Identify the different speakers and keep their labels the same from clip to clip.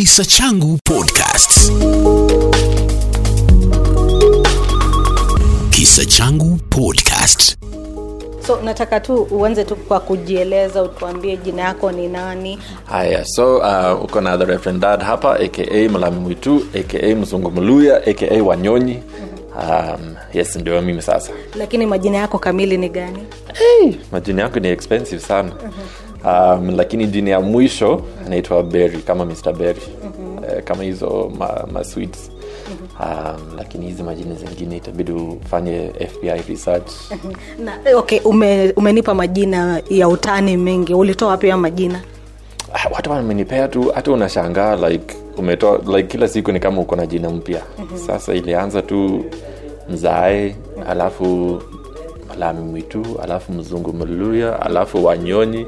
Speaker 1: Kisa Changu Podcast. Kisa Changu Podcast.
Speaker 2: So nataka tu uanze tu kwa kujieleza, utuambie jina yako ni nani.
Speaker 3: haya so uh, uko na the reverend dad hapa aka mlami mwitu aka mzungu mluya aka wanyonyi um, yes ndio mimi sasa
Speaker 2: Lakini majina yako kamili ni gani?
Speaker 3: hey, majina yako ni expensive sana um, lakini jini ya mwisho anaitwa berry kama mr berry. Uh, kama hizo ma, ma sweets. Um, lakini hizi majina zingine itabidi ufanye fbi research.
Speaker 2: Na, eh, okay, ume, umenipa majina ya utani mengi. Ulitoa pia majina?
Speaker 3: Ah, watu wamenipea tu hata unashangaa like umetoa like kila siku ni kama uko na jina mpya. Sasa ilianza tu mzae alafu lami mwitu alafu mzungu mluya alafu wanyonyi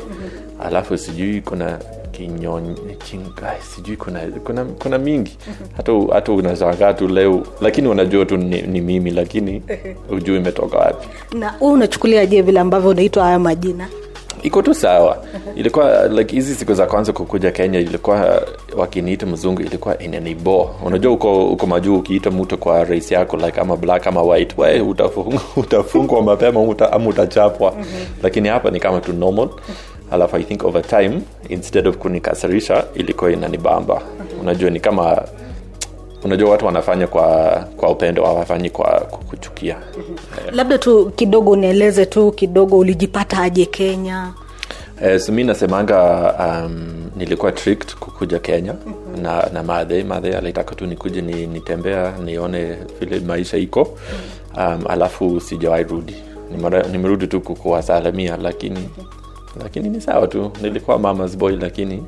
Speaker 3: alafu sijui kuna kinyonyi sijui kuna kuna, kuna mingi. Hata hata unashangaa tu leo lakini unajua tu ni, ni mimi lakini ujui imetoka wapi.
Speaker 2: Na wewe unachukuliaje vile ambavyo unaitwa haya majina?
Speaker 3: iko tu sawa. Ilikuwa like hizi siku za kwanza kukuja kenya ilikuwa wakiniita mzungu ilikuwa inanibo. Unajua uko uko majuu ukiita mtu kwa rais yako like ama black ama white we utafungwa, utafungwa mapema ama utachapwa. Lakini hapa ni kama tu normal alafu i think over time instead of kunikasirisha ilikuwa inanibamba. Unajua ni kama unajua watu wanafanya kwa kwa upendo hawafanyi kwa kuchukia.
Speaker 2: Labda tu kidogo unieleze tu kidogo, ulijipata aje Kenya?
Speaker 3: Eh, so mi nasemanga um, nilikuwa tricked kukuja kenya na, na madhe madhe alitaka tu nikuje ni, nitembea nione vile maisha iko. Um, alafu sijawahi rudi. Nimerudi tu kukuwasalamia lakini lakini ni sawa tu. Nilikuwa mamas boy lakini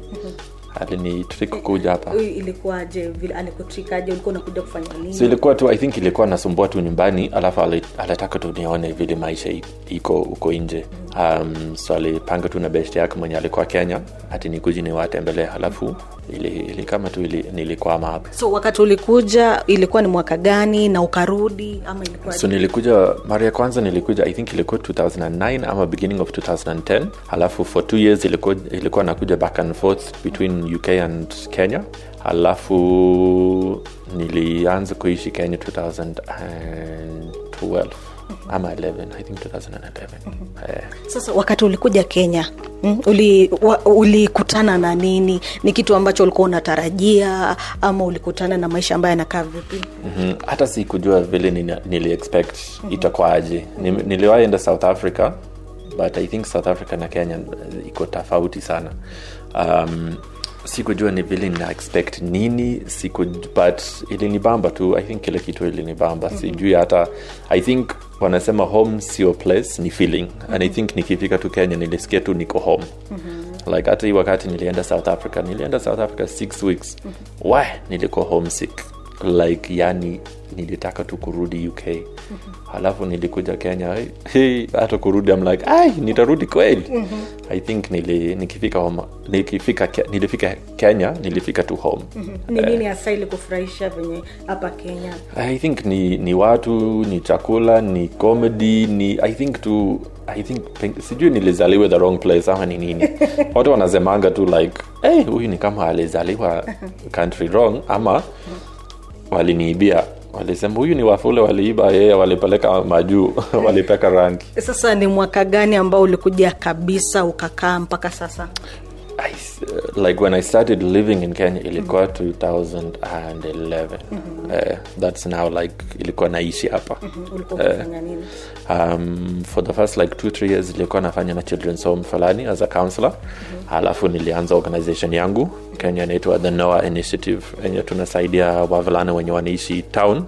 Speaker 3: alini trick kuja hapa.
Speaker 2: Ilikuwaje vile alikutrikaje? Ulikuwa unakuja kufanya nini?
Speaker 3: so ilikuwa tu i think ilikuwa nasumbua tu nyumbani alafu alitaka tu nione vile maisha iko huko nje. Um, so alipanga tu na best yake mwenye alikuwa kenya hati nikuji niwatembelea alafu ili, ili kama tu ili, nilikwama hapa.
Speaker 2: So wakati ulikuja ilikuwa ni mwaka gani na ukarudi ama ilikuwa
Speaker 3: so nilikuja mara ya kwanza nilikuja i think ilikuwa 2009 ama beginning of 2010 alafu for two years ilikuwa, ilikuwa nakuja back and forth between uk and kenya alafu nilianza kuishi kenya 2012 ama 11 i think 2011 eh.
Speaker 2: Sasa wakati ulikuja Kenya mm, uli- ulikutana na nini? Ni kitu ambacho ulikuwa unatarajia ama ulikutana na maisha ambayo yanakaa vipi?
Speaker 3: Mhm. hata sikujua vile nini- nili expect itakwaje Ni- niliwahi enda south africa but i think south africa na kenya iko tofauti sana um, sikujua ni vile nina expect nini siku but ilinibamba tu. I think kile kitu ilinibamba. Sijui hata i think wanasema home sio place ni feeling. And i think nikifika tu kenya nilisikia tu niko home. Like hata hii wakati nilienda south africa. Nilienda south africa six weeks. Wa nilikuwa homesick. Like yani nilitaka tu kurudi uk halafu nilikuja kenya hey, hata kurudi I'm like ai nitarudi kweli? I think nili, nikifika home, nikifika nilifika kenya nilifika tu home.
Speaker 2: Ni nini hasa ilikufurahisha venye hapa Kenya?
Speaker 3: i think ni, ni watu ni chakula ni comedy ni i think tu i think sijui nilizaliwa the wrong place ama ni nini. Watu wanasemanga tu like hey, huyu ni kama alizaliwa country wrong ama waliniibia walisema huyu ni wafule waliiba yeye walipeleka majuu walipeka rangi
Speaker 2: Sasa ni mwaka gani ambao ulikuja kabisa ukakaa mpaka sasa?
Speaker 3: I, s- like when i started living in kenya ilikuwa 2011 Eh, that's now like ilikuwa naishi hapa.
Speaker 2: Unafanya nini?
Speaker 3: um, for the first like two three years ilikuwa nafanya na children's home fulani as a counselor. Halafu nilianza organization yangu. Kenya inaitwa the noa initiative. Enye tunasaidia wavulana wenye wanaishi town.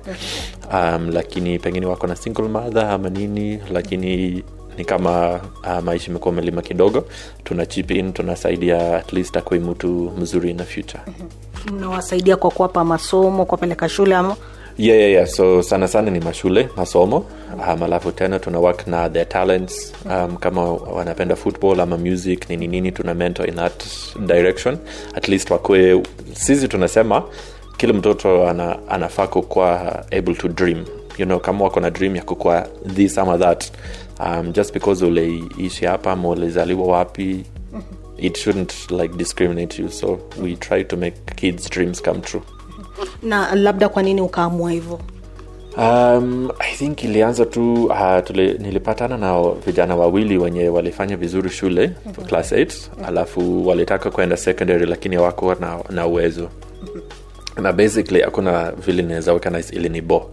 Speaker 3: Um, lakini pengine wako na single mother ama nini lakini ni kama uh, maisha imekuwa melima kidogo. Tuna chip in tunasaidia at least akue mtu mzuri in the future.
Speaker 2: Mnawasaidia kwa kuwapa masomo kuwapeleka shule ama?
Speaker 3: Yeah, yeah, yeah. so sana sana ni mashule masomo. Um, alafu tena tuna work na their talents. Um, kama wanapenda football ama music nini nini tuna mentor in that direction. At least wakwe sisi tunasema kila mtoto ana, anafaa kukuwa able to dream. You know kama wako na dream ya kukuwa this ama that um, just because uliishi hapa ama ulizaliwa wapi it shouldn't like discriminate you. So we try to make kids dreams come true.
Speaker 2: Na labda kwa nini ukaamua hivyo?
Speaker 3: Um, I think ilianza tu uh, tuli, nilipatana na vijana wawili wenye walifanya vizuri shule mm-hmm. class 8 alafu walitaka kwenda secondary lakini wako na, na uwezo. Na basically hakuna vile naweza organize ili ni bo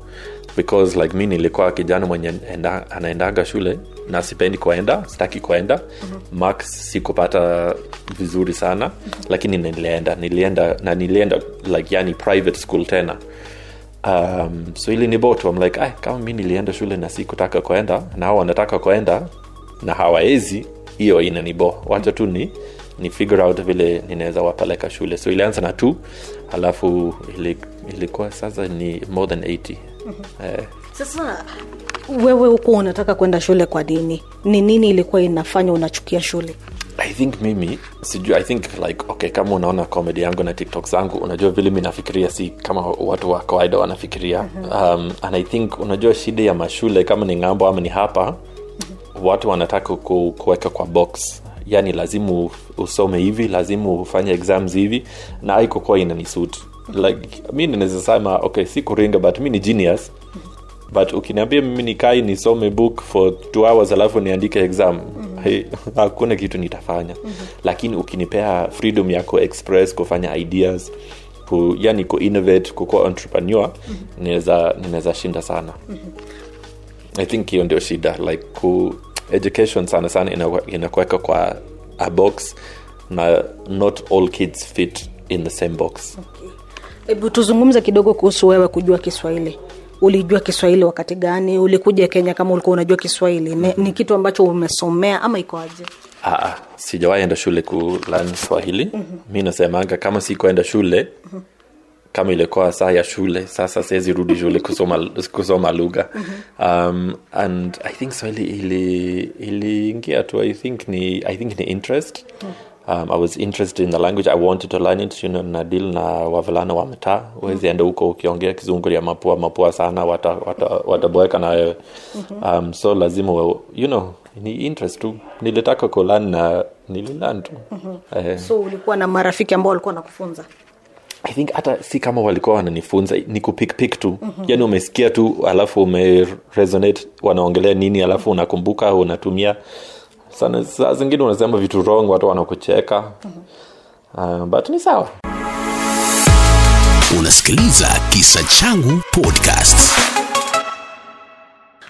Speaker 3: because like mi nilikuwa kijana mwenye enda, anaendaga shule na sipendi kuenda sitaki kuenda. Mm-hmm. max sikupata vizuri sana mm-hmm. lakini nilienda nilienda na nilienda like yani private school tena. Um, so ili ni boto I'm like, "Ai, kama mi nilienda shule na sikutaka kuenda na hao wanataka kuenda na hawaezi hiyo inanibo. Wacha tu ni ni figure out vile ninaweza wapeleka shule. So ilianza na t alafu ili, ilikuwa sasa ni more than 80 eh,
Speaker 2: sasa wewe huko unataka kwenda shule kwa nini? Ni nini ilikuwa inafanya unachukia shule?
Speaker 3: I think mimi sijui i think like okay kama unaona comedy yangu na tiktok zangu unajua vile mi nafikiria si kama watu wa kawaida wanafikiria. Um, and i think unajua shida ya mashule kama ni ng'ambo ama ni hapa watu wanataka ku, kuweka kwa box. Yani lazima usome hivi lazima ufanye exams hivi na aikokuwa inanisuit like mi ninaweza sema okay si kuringa but mi ni genius but ukiniambia mimi nikai nisome book for t hours alafu niandike exam mm-hmm. hey, hakuna kitu nitafanya mm-hmm. lakini ukinipea freedom ya kuexpress kufanya ideas ku, yani kuinnovate kukuwa entrepreneur mm-hmm. ninaweza ninaweza shinda sana mm-hmm. i think hiyo ndio shida like ku education sana sana inakuweka kwa a box na not all kids fit in the same box
Speaker 2: hebu tuzungumze kidogo kuhusu wewe kujua kiswahili. Ulijua kiswahili wakati gani? Ulikuja kenya kama ulikuwa unajua kiswahili? Me, ni kitu ambacho umesomea ama ikoaje
Speaker 3: Aa, sijawahi enda shule kulan swahili. Mm-hmm. mi nasemanga kama sikuenda shule mm-hmm. kama ilikuwa saa ya shule sasa siwezi rudi shule kusoma, kusoma lugha. Um, and i think swahili ili iliingia tu i think ni i think ni interest. mm-hmm um, i was interested in the language i wanted to learn it you know, na deal na wavulana wa mtaa huwezi enda huko ukiongea kizungu ya mapua mapua sana wataboeka wata, wata na wewe. Um, so lazima you know ni interest tu. Nilitaka kulan na nililan tu. Eh,
Speaker 2: so ulikuwa na marafiki ambao walikuwa nakufunza
Speaker 3: i think hata si kama walikuwa wananifunza ni kupikpik tu. Mm-hmm. yani umesikia tu alafu umeresonate wanaongelea nini alafu unakumbuka unatumia sana saa zingine unasema vitu wrong watu wanakucheka. Mm-hmm. uh, but ni sawa.
Speaker 1: Unasikiliza kisa changu podcast.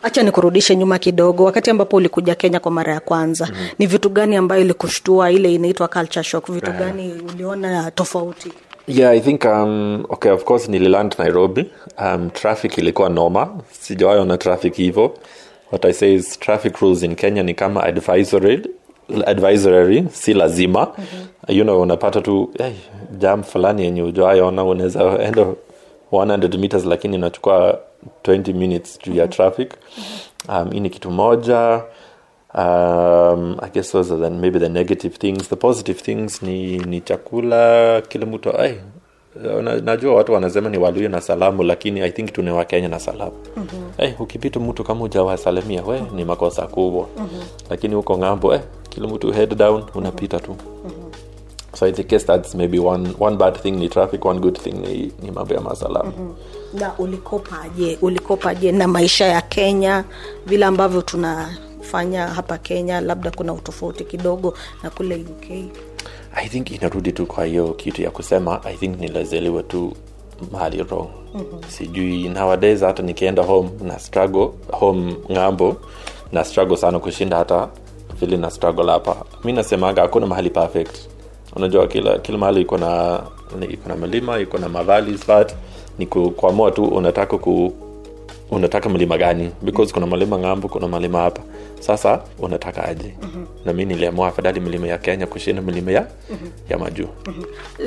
Speaker 2: Hacha nikurudishe nyuma kidogo wakati ambapo ulikuja kenya kwa mara ya kwanza mm-hmm. ni vitu gani ambayo ilikushtua ile inaitwa culture shock? Vitu gani uliona tofauti?
Speaker 3: Yeah i think um, okay of course nililand nairobi. Um, traffic ilikuwa noma sijawahi ona traffic hivo what i say is traffic rules in kenya ni kama advisory advisory si lazima. Mm-hmm. you know unapata tu hey, jam fulani yenye ujawahi ona unaweza enda 100 meters lakini inachukua 20 minutes juu ya traffic. Um, hii ni kitu moja. Um, i guess those are the, maybe the negative things. The positive things ni, ni chakula. Kila mtu ay, na, najua watu wanasema ni waluya na salamu lakini i think tune wakenya na salamu. Mm-hmm. hey, ukipita mtu kama ujawasalimia we ni makosa kubwa. Mm-hmm. lakini huko ng'ambo eh, kila mtu head down unapita tu. Mm-hmm. so i guess that's maybe one, one bad thing ni traffic one good thing ni, ni mambo ya masalamu. Mm-hmm.
Speaker 2: na ulikopaje ulikopaje na maisha ya kenya? Vile ambavyo tunafanya hapa kenya labda kuna utofauti kidogo na kule uk
Speaker 3: i think inarudi tu kwa hiyo kitu ya kusema i think nilazaliwa tu mahali wrong. Mm-hmm. sijui nowadays hata nikienda home na struggle home ng'ambo na struggle sana kushinda hata vile na struggle hapa. Mi nasemaga hakuna mahali perfect. Unajua kila kila mahali iko na iko na milima iko na mavalis but ni kuamua tu unataka ku unataka mlima gani? Because kuna malima ng'ambo kuna malima hapa. Sasa unataka aje? Mm-hmm. na mi niliamua afadhali milima ya kenya kushinda milima ya, mm-hmm. ya majuu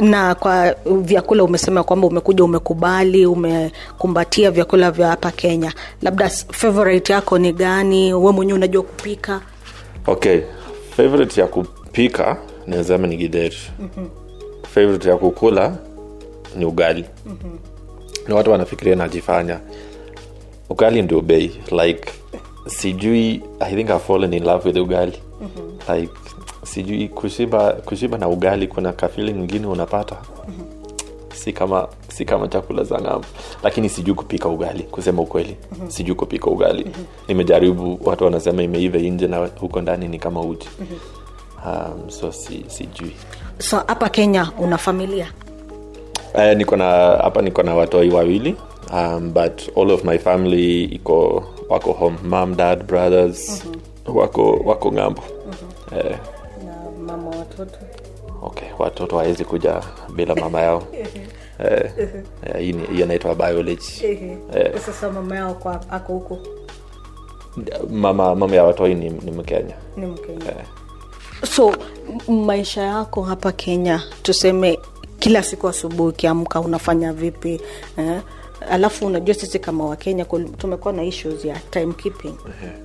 Speaker 2: na kwa vyakula umesema kwamba umekuja umekubali umekumbatia vyakula vya hapa kenya. Labda favorite yako ni gani? We mwenyewe unajua kupika.
Speaker 3: Okay favorite ya kupika nazama ni gideri mm-hmm. favorite ya kukula ni ugali. Mm-hmm. na watu wanafikiria najifanya ugali ndio bei like sijui i think I've fallen in love with ugali mm-hmm. like sijui kushiba kushiba na ugali kuna kafili mwingine unapata mm-hmm. si kama si kama chakula za ng'ambo lakini sijui kupika ugali kusema ukweli mm-hmm. sijui kupika ugali mm-hmm. nimejaribu watu wanasema imeiva nje na huko ndani ni kama uji mm-hmm. um, so si, sijui
Speaker 2: so hapa kenya una familia
Speaker 3: Eh, niko na hapa niko na watoi wawili um, but all of my family iko wako home. Mom dad brothers mm-hmm. wako wako ng'ambo. Mm-hmm. eh,
Speaker 2: na mama watoto.
Speaker 3: Okay watoto hawezi kuja bila mama yao. Eh, eh, hii anaitwa biology. eh,
Speaker 2: sasa mama yao kwa ako huko?
Speaker 3: Mama mama ya watoi ni, ni mkenya.
Speaker 2: Ni mkenya.
Speaker 3: Eh,
Speaker 2: so maisha yako hapa kenya tuseme kila siku asubuhi ukiamka unafanya vipi eh? Alafu unajua sisi kama wakenya tumekuwa na issues ya timekeeping.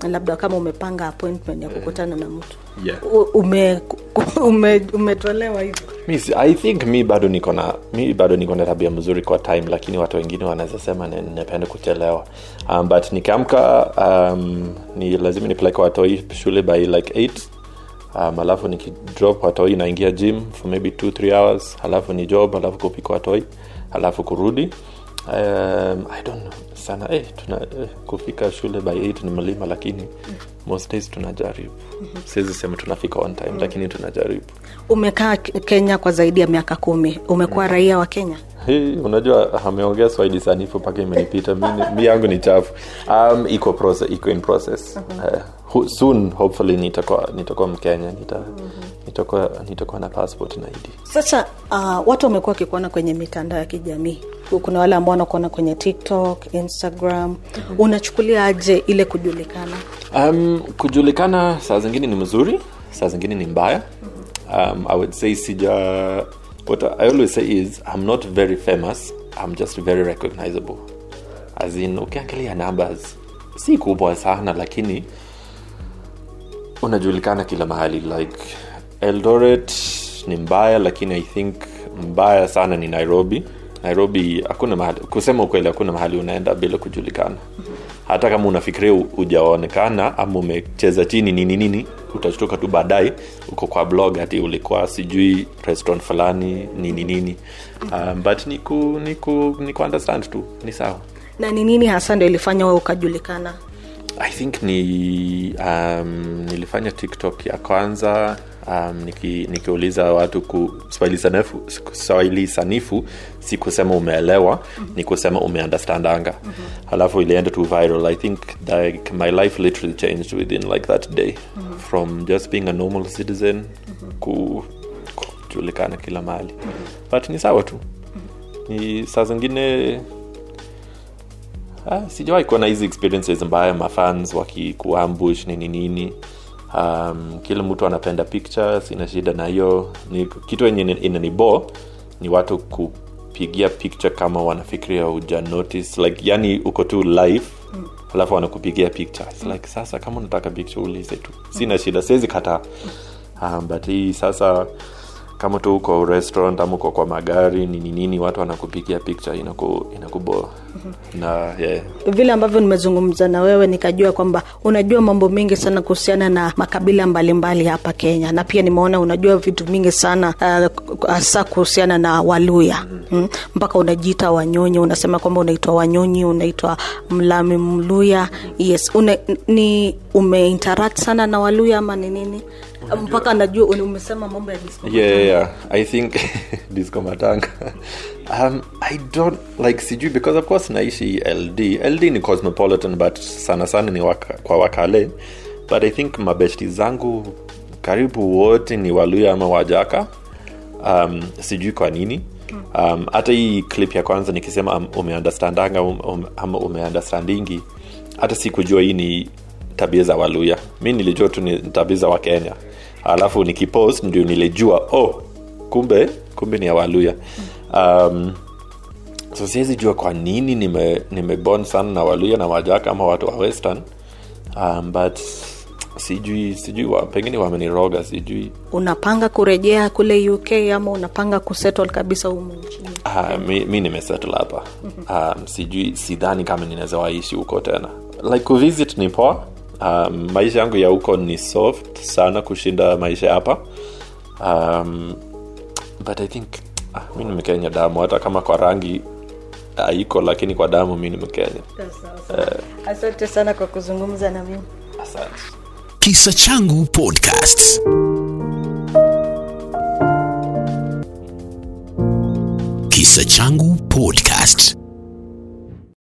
Speaker 2: Labda kama umepanga appointment ya kukutana na mtu.
Speaker 3: Yeah.
Speaker 2: Ume, ume, umetolewa
Speaker 3: hivo i think mi bado niko na mi bado niko na tabia mzuri kwa time lakini watu wengine wanaweza sema ni- napenda kuchelewa. Um, but nikiamka um, ni lazima nipeleke watoi shule by like 8 um, alafu nikidrop watoi naingia gym for maybe 2 3 hours. Alafu ni job alafu kupika watoi. Alafu kurudi um, i don't know sana. Eh, tuna, eh, kufika shule by 8 ni mlima lakini most days tunajaribu. Siwezi sema tunafika on time lakini tunajaribu.
Speaker 2: Umekaa kenya kwa zaidi ya miaka kumi. Umekuwa raia wa kenya
Speaker 3: Hey, unajua ameongea swahili sanifu mpaka imenipita. Mi, yangu ni chafu. Um, iko process, iko in process. Uh, soon hopefully nitakuwa nitakuwa mkenya. Nita, nitakuwa nitakuwa na passport na id
Speaker 2: sasa uh, watu wamekuwa wakikuona kwenye mitandao ya kijamii. Kuna wale ambao wanakuona kwenye tiktok instagram. Mm-hmm. unachukulia aje ile kujulikana?
Speaker 3: Um, kujulikana saa zingine ni mzuri saa zingine ni mbaya. Um, i would say sija what i always say is i'm not very famous. I'm just very recognizable. As in ukiangalia numbers si kubwa sana lakini unajulikana kila mahali. Like eldoret ni mbaya lakini i think mbaya sana ni nairobi. Nairobi hakuna mahali kusema ukweli hakuna mahali unaenda bila kujulikana hata kama unafikiria ujaonekana hujaonekana ama umecheza chini nini nini utashtuka tu baadaye. Uko kwa blog ati ulikuwa sijui restaurant fulani nini nini. Um, but niku niku ni ku, ni ku understand tu ni sawa.
Speaker 2: Na ni nini hasa ndo ilifanya wewe ukajulikana?
Speaker 3: I think ni um, nilifanya tiktok ya kwanza um, niki, nikiuliza watu ku swahili sanifu, swahili sanifu si kusema umeelewa mm-hmm. ni kusema umeandastandanga mm-hmm. halafu ilienda tu viral i think like my life literally changed within like that day mm-hmm. from just being a normal citizen mm-hmm. ku kujulikana kila mahali mm-hmm. but ni sawa tu mm-hmm. ni saa zingine Ah, sijawahi kuwa hizi experiences mbaya mafans wakikuambush nini nini um, kila mtu anapenda pictures sina shida na hiyo ni kitu enye inanibo ni watu kupigia picture kama wanafikiria uja notice like yani uko tu live mm. alafu wanakupigia pictures mm. like sasa kama unataka picture ulize tu sina shida siwezi kataa um, but hii sasa kama tu uko restaurant ama uko kwa magari nini nini watu wanakupigia picture inaku, inakuboa na yeah.
Speaker 2: vile ambavyo nimezungumza na wewe nikajua kwamba unajua mambo mengi sana kuhusiana na makabila mbalimbali hapa kenya. Na pia nimeona unajua vitu vingi sana uh, hasa kuhusiana na waluya mm? mpaka unajiita wanyonyi unasema kwamba unaitwa wanyonyi unaitwa mlami mluya yes Une, ni umeinteract sana na waluya ama ni nini mpaka najua umesema mambo ya disco
Speaker 3: yeah, yeah, i think disco matanga. Um, i don't like sijui because of course naishi ld ld ni cosmopolitan but sana sana ni waka, kwa wakale. But i think mabeshti zangu karibu wote ni waluya ama wajaka. Um, sijui kwa nini. Um, hata hii clip ya kwanza nikisema um, umeunderstandanga um, um, ama umeunderstandingi. Hata sikujua hii ni tabia za waluya mi nilijua tu ni tabia za wakenya. Alafu nikipost ndio nilijua oh kumbe kumbe ni ya waluya um, so siwezi jua kwa nini nime, nimebond sana na waluya na wajaka ama watu wa western. Um, but sijui sijui wa, pengine wameniroga sijui.
Speaker 2: Unapanga kurejea kule uk ama unapanga kusettle kabisa humu nchini?
Speaker 3: Ah, mi, mi nimesettle hapa. Um, sijui sidhani kama ninaweza waishi huko tena. Like kuvisit ni poa um, maisha yangu ya huko ni soft sana kushinda maisha hapa. Um, but i think ah, mi ni mkenya damu. Hata kama kwa rangi haiko lakini kwa damu mi ni mkenya.
Speaker 2: Asante sana kwa kuzungumza na mimi.
Speaker 3: Asante.
Speaker 1: Kisa Changu Podcast. Kisa Changu Podcast.